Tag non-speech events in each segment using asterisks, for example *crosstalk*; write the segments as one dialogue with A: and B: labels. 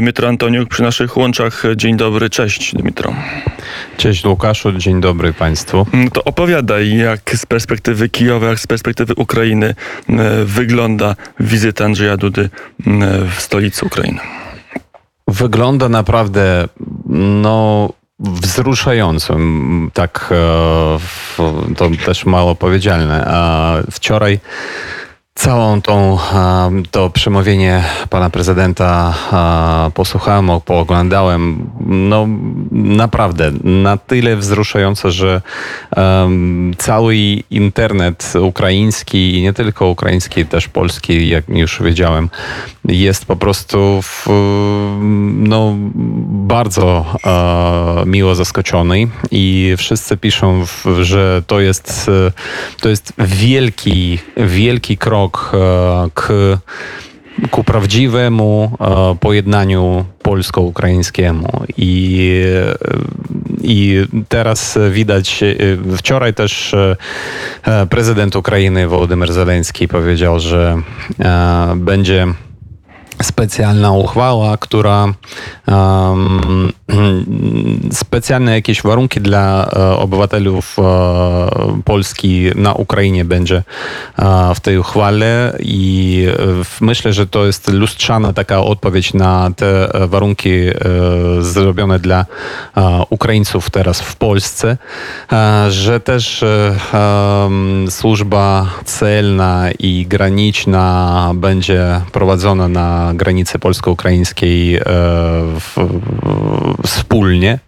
A: Dmytro Antoniuk przy naszych łączach. Dzień dobry, cześć Dmytro.
B: Cześć Łukaszu, dzień dobry Państwu.
A: No to opowiadaj, jak z perspektywy Kijowa, jak z perspektywy Ukrainy e, wygląda wizyta Andrzeja Dudy e, w stolicy Ukrainy.
B: Wygląda naprawdę, no wzruszająco. Tak, e, to też mało powiedzialne. A wczoraj Całą tą, to przemówienie pana prezydenta posłuchałem, pooglądałem. No naprawdę na tyle wzruszające, że cały internet ukraiński i nie tylko ukraiński, też polski, jak już wiedziałem, jest po prostu w, no, bardzo miło zaskoczony i wszyscy piszą, że to jest, to jest wielki, wielki krok krok e, k, ku prawdziwemu e, pojednaniu polsko-ukraińskiemu. I, I teraz widać, e, wczoraj też prezydent Ukrainy Wołodymyr Zeleński powiedział, że będzie specjalna uchwała, która um, *clears throat* specjalne jakieś warunki dla e, obywatelów e, Polski na Ukrainie będzie e, w tej uchwale i myślę, że to jest lustrzana taka odpowiedź na te warunki zrobione dla Ukraińców teraz w Polsce, że też służba celna i graniczna będzie prowadzona na granicy polsko-ukraińskiej e, wspólnie,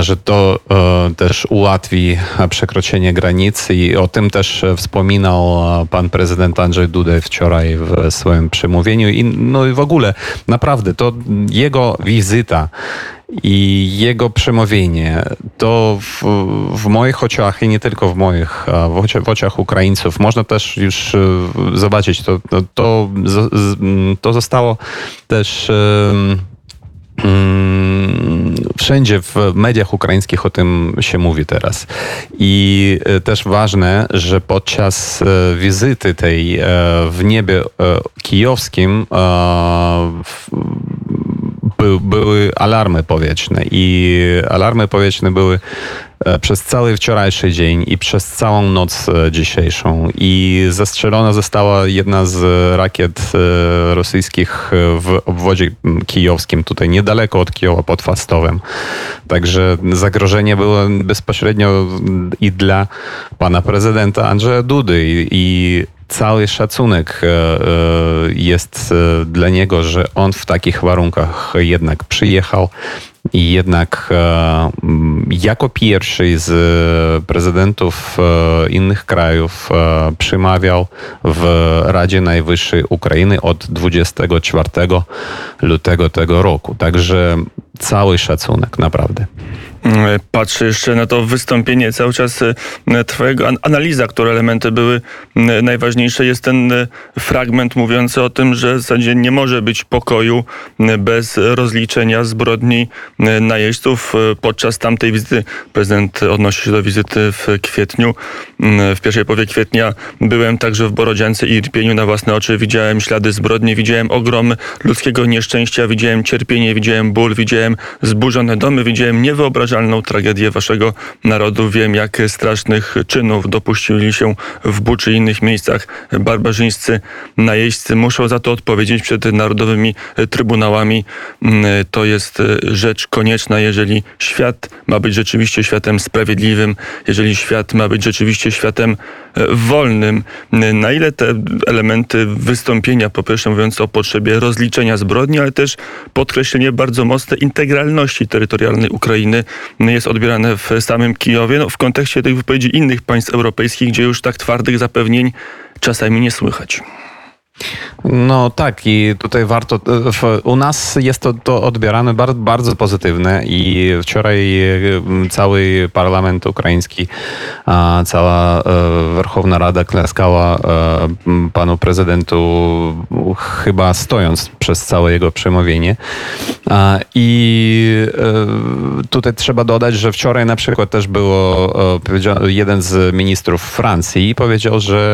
B: że to e, też ułatwi przekroczenie granicy i o tym też wspominał pan prezydent Andrzej Duda wczoraj w swoim przemówieniu. I no i w ogóle naprawdę to jego wizyta i jego przemówienie to w, w, moich oczach i nie tylko w moich, w, oczach, w oczach Ukraińców, można też już e, zobaczyć, to, to, to, to zostało też wszędzie w mediach ukraińskich o tym się mówi teraz. I e, też ważne, że podczas e, wizyty tej w niebie kijowskim by, były alarmy powietrzne i alarmy powietrzne były e, przez cały wczorajszy dzień i przez całą noc e, dzisiejszą. I zastrzelona została jedna z rakiet e, rosyjskich w obwodzie kijowskim, tutaj niedaleko od Kijowa pod Fastowem. Także zagrożenie było bezpośrednio i dla pana prezydenta Andrzeja Dudy i, i cały szacunek jest e, dla niego, że on w takich warunkach jednak przyjechał i jednak jako pierwszy z prezydentów innych krajów przemawiał w Radzie Najwyższej Ukrainy od 24 lutego tego roku. Także cały szacunek, naprawdę.
A: Patrzę jeszcze na to wystąpienie, cały czas e, Twojego analiza, które elementy były mm, najważniejsze. Jest ten e, fragment mówiący o tym, że w zasadzie nie może być pokoju bez rozliczenia zbrodni najeźdźców. Podczas tamtej wizyty prezydent odnosi się do wizyty w kwietniu. W pierwszej połowie kwietnia byłem także w Borodziance i Irpieniu na własne oczy. Widziałem ślady zbrodni, widziałem ogrom ludzkiego nieszczęścia, widziałem cierpienie, widziałem ból, widziałem zburzone domy, widziałem niewyobrażalne tragedię waszego narodu. Wiem, jak strasznych czynów dopuścili się w Buczy i innych miejscach barbarzyńscy najeźdźcy. Muszą za to odpowiedzieć przed narodowymi trybunałami. Mm, to jest rzecz konieczna, jeżeli świat ma być rzeczywiście światem sprawiedliwym, jeżeli świat ma być rzeczywiście światem wolnym. Na ile te elementy wystąpienia, po pierwsze mówiąc o potrzebie rozliczenia zbrodni, ale też podkreślenie bardzo mocnej integralności terytorialnej Ukrainy jest odbierane w samym Kijowie, no, w kontekście tych wypowiedzi innych państw europejskich, gdzie już tak twardych zapewnień czasami nie słychać.
B: No tak i tutaj warto, u nas jest to, to odbierane bardzo, bardzo pozytywne i wczoraj cały parlament ukraiński, cała e, Werchowna Rada klaskała e, panu prezydentu chyba stojąc przez całe jego przemówienie. I e, tutaj trzeba dodać, że wczoraj na przykład też było jeden z ministrów Francji powiedział, że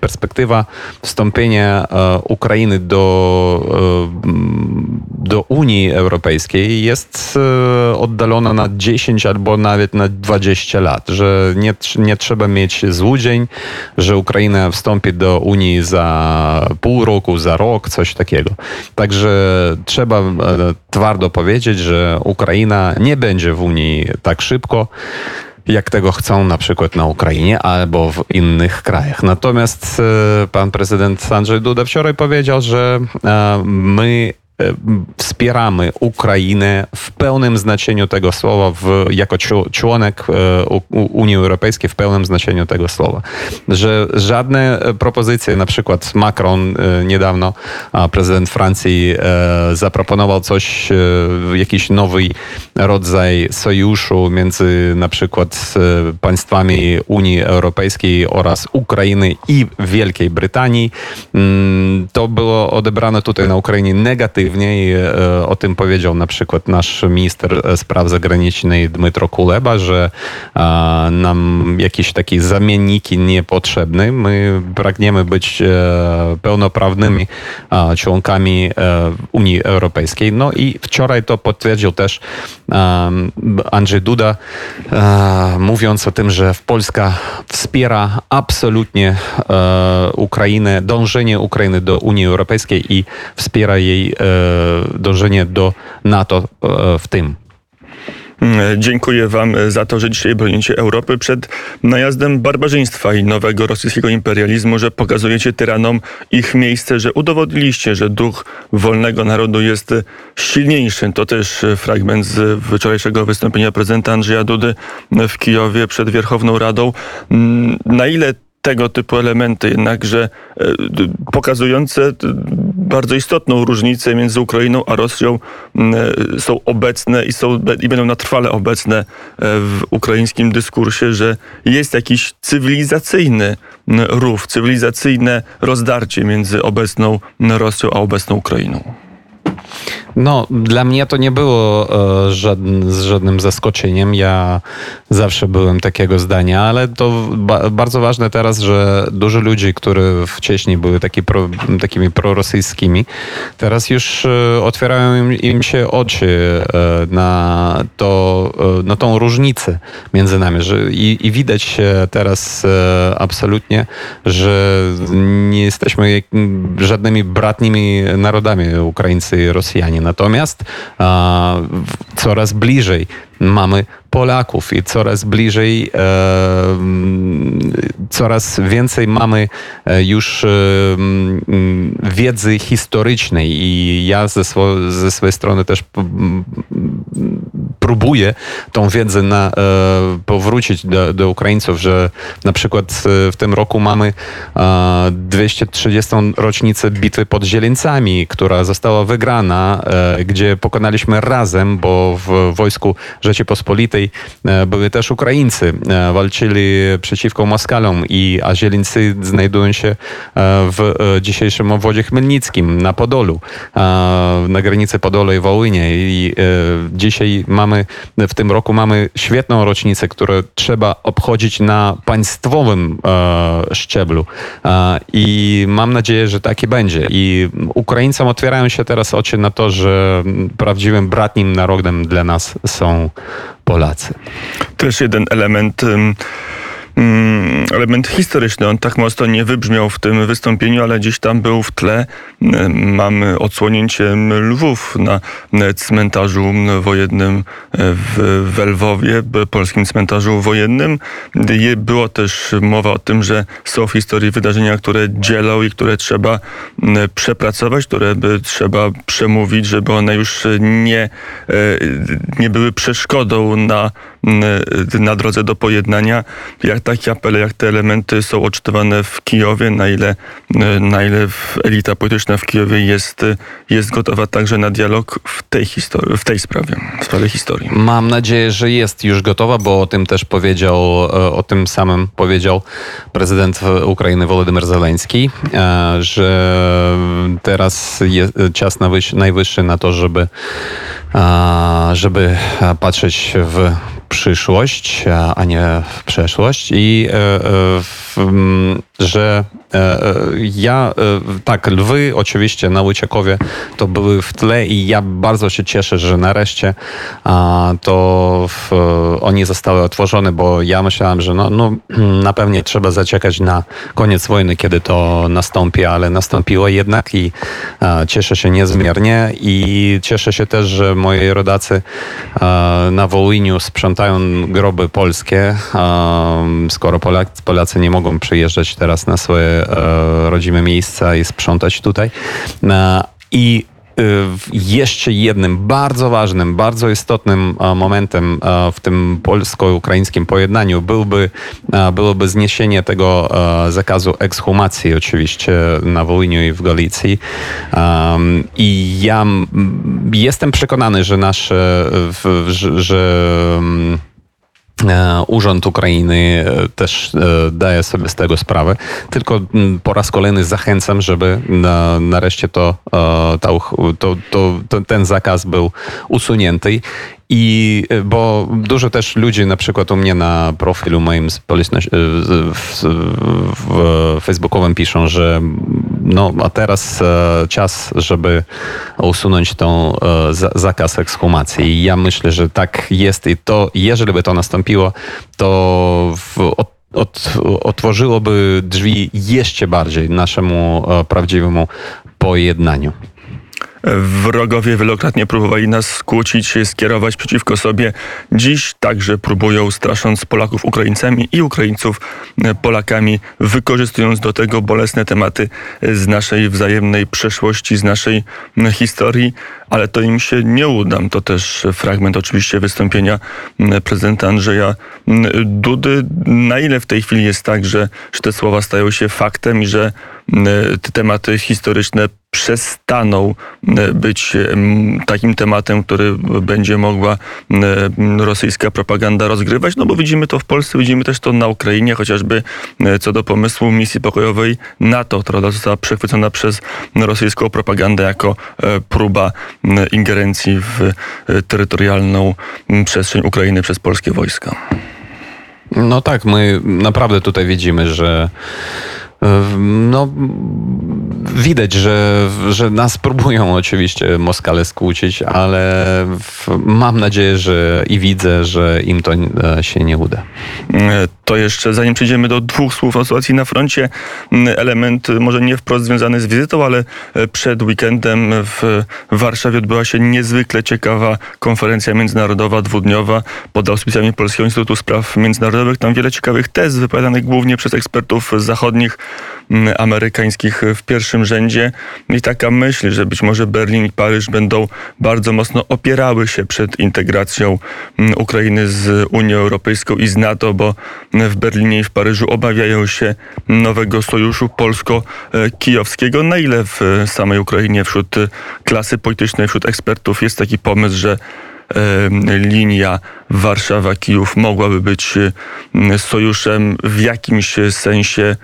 B: perspektywa wstąpienie Ukrainy do, do Unii Europejskiej jest oddalona na 10 albo nawet na 20 lat, że nie, nie trzeba mieć złudzeń, że Ukraina wstąpi do Unii za pół roku, za rok, coś takiego. Także trzeba twardo powiedzieć, że Ukraina nie będzie w Unii tak szybko jak tego chcą na przykład na Ukrainie albo w innych krajach. Natomiast e, pan prezydent Andrzej Duda wczoraj powiedział, że e, my wspieramy Ukrainę w pełnym znaczeniu tego słowa, w, jako członek e, Unii Europejskiej w pełnym znaczeniu tego słowa. Że żadne propozycje, na przykład Macron e, niedawno, prezydent Francji, zaproponował coś, jakiś nowy rodzaj sojuszu między na przykład państwami Unii Europejskiej oraz Ukrainy i Wielkiej Brytanii. Mm, to było odebrane tutaj na Ukrainie negatywnie negatywnie i e, o tym powiedział na przykład nasz minister spraw zagranicznych Dmytro Kuleba, że nam jakieś takie zamienniki niepotrzebne. My pragniemy być e, pełnoprawnymi członkami e, Unii Europejskiej. No i wczoraj to potwierdził też Andrzej Duda, mówiąc o tym, że Polska wspiera absolutnie Ukrainę, dążenie Ukrainy do Unii Europejskiej i wspiera jej dążenie do NATO e, w tym.
A: Mm, dziękuję Wam za to, że dzisiaj bronicie Europy przed najazdem barbarzyństwa i nowego rosyjskiego imperializmu, że pokazujecie tyranom ich miejsce, że udowodniliście, że duch wolnego narodu jest silniejszy. To też fragment z wczorajszego wystąpienia prezydenta Andrzeja Dudy w Kijowie przed Wierchowną Radą. Mm, na ile tego typu elementy, jednakże e, pokazujące bardzo istotną różnicę między Ukrainą a Rosją e, są obecne i, są, i będą na trwale obecne e, w ukraińskim dyskursie, że jest jakiś cywilizacyjny rów, cywilizacyjne rozdarcie między obecną Rosją a obecną Ukrainą.
B: No, dla mnie to nie było e, z żadnym zaskoczeniem. Ja zawsze byłem takiego zdania, ale to ba bardzo ważne teraz, że dużo ludzi, którzy wcześniej były taki pro, takimi prorosyjskimi, teraz już e, otwierają im, im się oczy e, na, to, na tą różnicę między nami. Że, i, I widać teraz absolutnie, że nie jesteśmy żadnymi bratnimi narodami Ukraińcy i Rosjanie. Natomiast coraz bliżej mamy Polaków i coraz bliżej, e, coraz więcej mamy e, już e, wiedzy historycznej i ja ze, swo, ze swojej strony też próbuję tą wiedzę na, powrócić do, do Ukraińców, że na przykład w tym roku mamy 230. rocznicę bitwy pod Zieleńcami, która została wygrana, gdzie pokonaliśmy razem, bo w wojsku Rzeczypospolitej e, były też Ukraińcy. E, walczyli przeciwko Moskalom i a znajdują się e, w dzisiejszym obwodzie chmielnickim na Podolu, na granicy Podolu i Wołynia. I dzisiaj mamy, w tym roku mamy świetną rocznicę, którą trzeba obchodzić na państwowym szczeblu. I mam nadzieję, że tak i będzie. I Ukraińcom otwierają się teraz oczy na to, że prawdziwym bratnim narodem dla nas są Polacy.
A: Też jeden element Mm, element historyczny. On tak mocno nie wybrzmiał w tym wystąpieniu, ale gdzieś tam był w tle. Mamy odsłonięcie lwów na cmentarzu wojennym w Lwowie, polskim cmentarzu wojennym. Było też mowa o tym, że są w historii wydarzenia, które dzielą i które trzeba mm, przepracować, które trzeba przemówić, żeby one już nie, e, nie były przeszkodą na na drodze do pojednania. Jak takie apele, jak te elementy są odczytywane w Kijowie, na ile, na ile elita polityczna w Kijowie jest, jest gotowa także na dialog w tej, historii, w tej sprawie, w sprawie historii.
B: Mam nadzieję, że jest już gotowa, bo o tym też powiedział, o tym samym powiedział prezydent Ukrainy Wolodymyr Zeleński, e, że teraz jest czas najwyższy na to, żeby, żeby patrzeć w przyszłość, a nie w przeszłość i e, e, że Ja, tak, lwy oczywiście na Łyciakowie to były w tle i ja bardzo się cieszę, że nareszcie to w, oni zostały otworzone, bo ja myślałem, że no, no, *clears throat* na pewno trzeba zaczekać na koniec wojny, kiedy to nastąpi, ale nastąpiło jednak i cieszę się niezmiernie i cieszę się też, że moi rodacy na Wołyniu sprzątają groby polskie, skoro Polacy nie mogą przyjeżdżać teraz na swoje e, rodzime miejsca i sprzątać tutaj. I jeszcze jednym bardzo ważnym, bardzo istotnym momentem w tym polsko-ukraińskim pojednaniu byłby, byłoby zniesienie tego zakazu ekshumacji oczywiście na Wołyniu i w Galicji. I ja jestem przekonany, że nasze, że E, Urząd Ukrainy e, też e, daje sobie z tego sprawę. Tylko po raz kolejny zachęcam, żeby na, nareszcie to, to, to, to, ten zakaz był usunięty i e, bo dużo też ludzi, na przykład u mnie na profilu moim w, facebookowym piszą, że no a teraz e, czas, żeby usunąć tą e, zakaz ekshumacji. I ja myślę, że tak jest i to, jeżeli by to nastąpiło, to w, od, od, otworzyłoby drzwi jeszcze bardziej naszemu prawdziwemu pojednaniu.
A: Wrogowie wielokrotnie próbowali nas skłócić, skierować przeciwko sobie. Dziś także próbują, strasząc Polaków Ukraińcami i Ukraińców Polakami, wykorzystując do tego bolesne tematy z naszej wzajemnej przeszłości, z naszej historii, ale to im się nie uda. To też fragment oczywiście wystąpienia prezydenta Andrzeja Dudy. Na ile w tej chwili jest tak, że, że te słowa stają się faktem i że te tematy historyczne przestaną e, być e, takim tematem, który będzie mogła e, rosyjska propaganda rozgrywać, no bo widzimy to w Polsce, widzimy też to na Ukrainie, chociażby co do pomysłu misji pokojowej NATO, która została przechwycona przez rosyjską propagandę jako próba ingerencji w terytorialną przestrzeń Ukrainy przez polskie wojska.
B: No tak, my naprawdę tutaj widzimy, że no, widać, że, że nas próbują oczywiście Moskale skłócić, ale mam nadzieję, że i widzę, że im to e, się nie uda.
A: To jeszcze, zanim przejdziemy do dwóch słów o sytuacji na froncie, element może nie wprost związany z wizytą, ale e, przed weekendem w Warszawie odbyła się niezwykle ciekawa konferencja międzynarodowa dwudniowa pod auspicjami Polskiego Instytutu Spraw Międzynarodowych. Tam wiele ciekawych tez wypowiadanych głównie przez ekspertów zachodnich Mm, amerykańskich w pierwszym rzędzie i taka myśl, że być może Berlin i Paryż będą bardzo mocno opierały się przed integracją mm, Ukrainy z Unią Europejską i z NATO, bo w Berlinie i w Paryżu obawiają się nowego sojuszu polsko-kijowskiego. Na ile w samej Ukrainie wśród klasy politycznej, wśród ekspertów jest taki pomysł, że linia Warszawa-Kijów mogłaby być sojuszem w jakimś sensie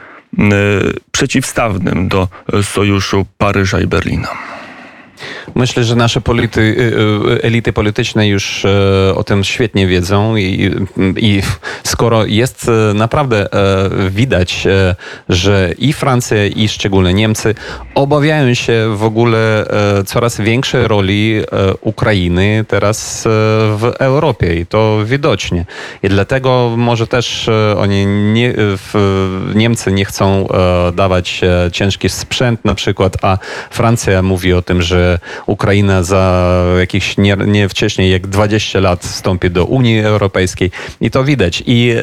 A: przeciwstawnym do sojuszu Paryża i Berlina.
B: Myślę, że nasze polity, y, y, elity polityczne już e, o tym świetnie wiedzą i, i skoro jest e, naprawdę e, widać, że i Francja i szczególnie Niemcy obawiają się w ogóle coraz większej roli Ukrainy teraz w Europie i to widocznie. I dlatego może też oni nie, Niemcy nie chcą dawać ciężki sprzęt na przykład, a Francja mówi o tym, że Ukraina za jakieś nie, nie wcześniej jak 20 lat wstąpi do Unii Europejskiej i to widać. I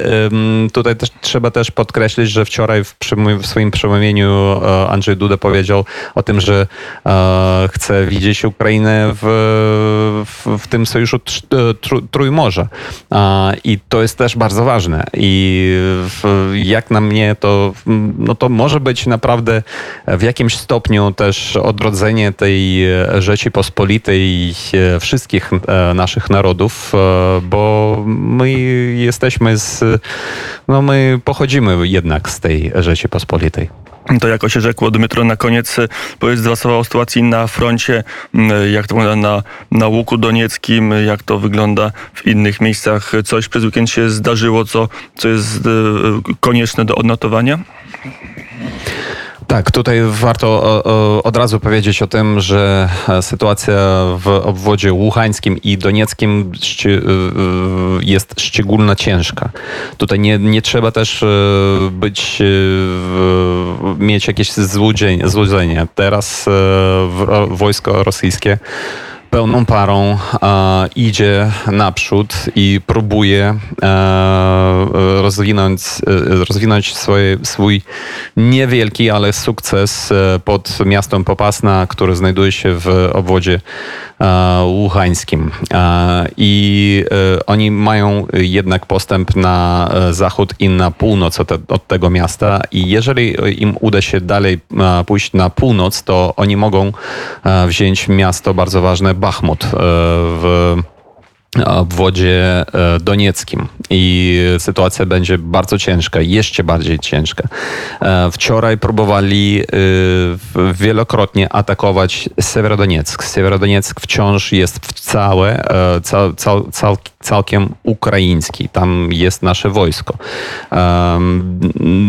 B: tutaj też, trzeba też podkreślić, że wczoraj w, w swoim przemówieniu e, Andrzej Duda powiedział o tym, że e, chce widzieć Ukrainę w, w, w tym sojuszu e, tr, Trójmorza. I to jest też bardzo ważne. I jak na mnie to, no to może być naprawdę w jakimś stopniu też odrodzenie tej Rzeczypospolitej i wszystkich e, naszych narodów, e, bo my jesteśmy z, no my pochodzimy jednak z tej Rzeczypospolitej.
A: To jako się rzekło, Dmytro, na koniec powiedz dwa słowa o sytuacji na froncie, jak to wygląda na, na Łuku Donieckim, jak to wygląda w innych miejscach. Coś przez weekend się zdarzyło, co, co jest e, konieczne do odnotowania?
B: Tak, tutaj warto od razu powiedzieć o tym, że e, sytuacja w obwodzie łuchańskim i donieckim y, y, jest szczególnie ciężka. Tutaj nie, nie trzeba też e, być, e, mieć jakieś złudzenie. Teraz e, wojsko rosyjskie pełną parą e, idzie naprzód i próbuje e, rozwinąć, e, rozwinąć swoje, swój niewielki, ale sukces e, pod miastem Popasna, które znajduje się w obwodzie e, łuchańskim. E, I e, oni mają jednak postęp na e, zachód i na północ od, od tego miasta i jeżeli im uda się dalej e, pójść na północ, to oni mogą e, wziąć miasto bardzo ważne Bachmut e, w obwodzie e, donieckim i sytuacja będzie bardzo ciężka, jeszcze bardziej ciężka. E, Wczoraj próbowali e, wielokrotnie atakować Sewerodonieck. Sewerodonieck wciąż jest w całe, e, cał, cał, cał, całkiem ukraiński. Tam jest nasze wojsko.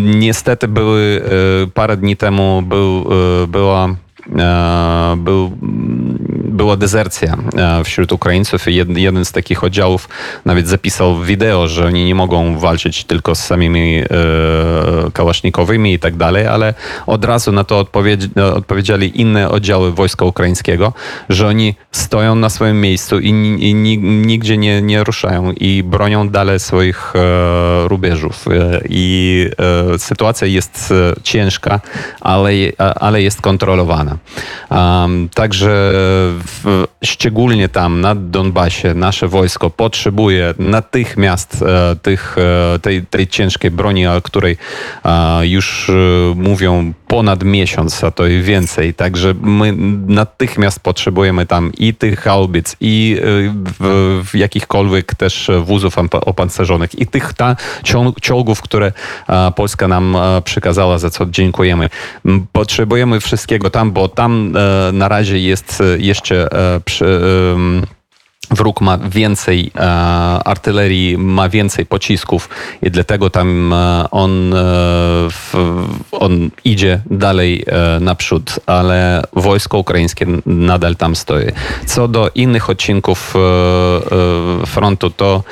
B: Niestety były e, parę dni temu był, e, była e, był, była dezercja e, wśród Ukraińców i jed, jeden z takich oddziałów nawet zapisał wideo, że oni nie mogą walczyć tylko z samymi e, kałasznikowymi i tak dalej, ale od razu na to odpowiedź, odpowiedzieli inne oddziały wojska ukraińskiego, że oni stoją na swoim miejscu i, i ni- nigdzie nie, nie ruszają i bronią dalej swoich e, rubieżów. E, I e, sytuacja jest e, ciężka, ale, ale jest kontrolowana. Um, także w, szczególnie tam na Donbasie nasze wojsko potrzebuje natychmiast e, tych, e, tej, tej ciężkiej broni, o której e, już mówią ponad miesiąc, a to i więcej. Także my natychmiast potrzebujemy tam i tych haubic, i e, w, w jakichkolwiek też wózów opancerzonych, i tych ta, ciąg, ciągów, które Polska nam przekazała, za co dziękujemy. Potrzebujemy wszystkiego tam, bo tam e, na razie jest e, jeszcze e, przy, Wróg ma więcej e, artylerii, ma więcej pocisków i dlatego tam e, on, e, w, on idzie dalej e, naprzód, ale wojsko ukraińskie nadal tam stoi. Co do innych odcinków e, e, frontu, to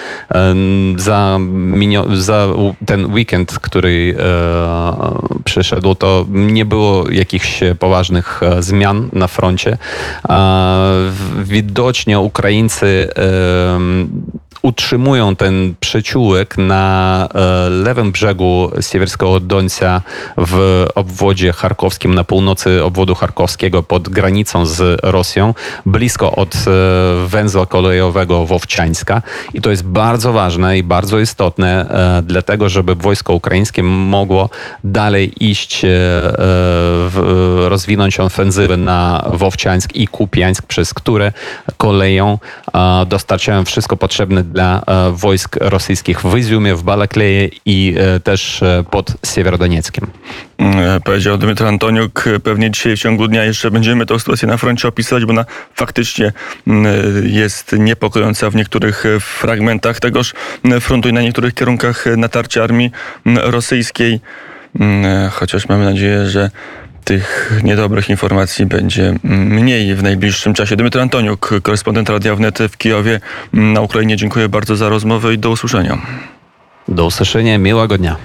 B: za, minio, za ten weekend, który przyszedł, to nie było jakichś poważnych zmian na froncie. Widocznie Ukraińcy em, utrzymują ten przyczółek na e, lewym brzegu Siewierskiego Dońca w obwodzie charkowskim, na północy obwodu charkowskiego pod granicą z Rosją, blisko od e, węzła kolejowego Wowciańska. I to jest bardzo ważne i bardzo istotne, e, dlatego żeby wojsko ukraińskie mogło dalej iść, rozwinąć ofensywę na Wowciańsk i Kupiańsk, przez które koleją dostarczają wszystko potrzebne dla e, wojsk rosyjskich w Iziumie, w Balakleje i e, też e, pod Siewierodonieckiem.
A: E, Powiedział Dmytro Antoniuk. Pewnie dzisiaj w ciągu dnia jeszcze będziemy tę sytuację na froncie opisywać, bo ona faktycznie mm, jest niepokojąca w niektórych fragmentach tegoż mm, frontu i na niektórych kierunkach natarcia armii mm, rosyjskiej. Mm, Chociaż mamy nadzieję, że tych niedobrych informacji będzie mniej w najbliższym czasie. Dmytro Antoniuk, korespondent Radia Wnet w Kijowie na Ukrainie. Dziękuję bardzo za rozmowę i do usłyszenia.
B: Do usłyszenia, miłego dnia.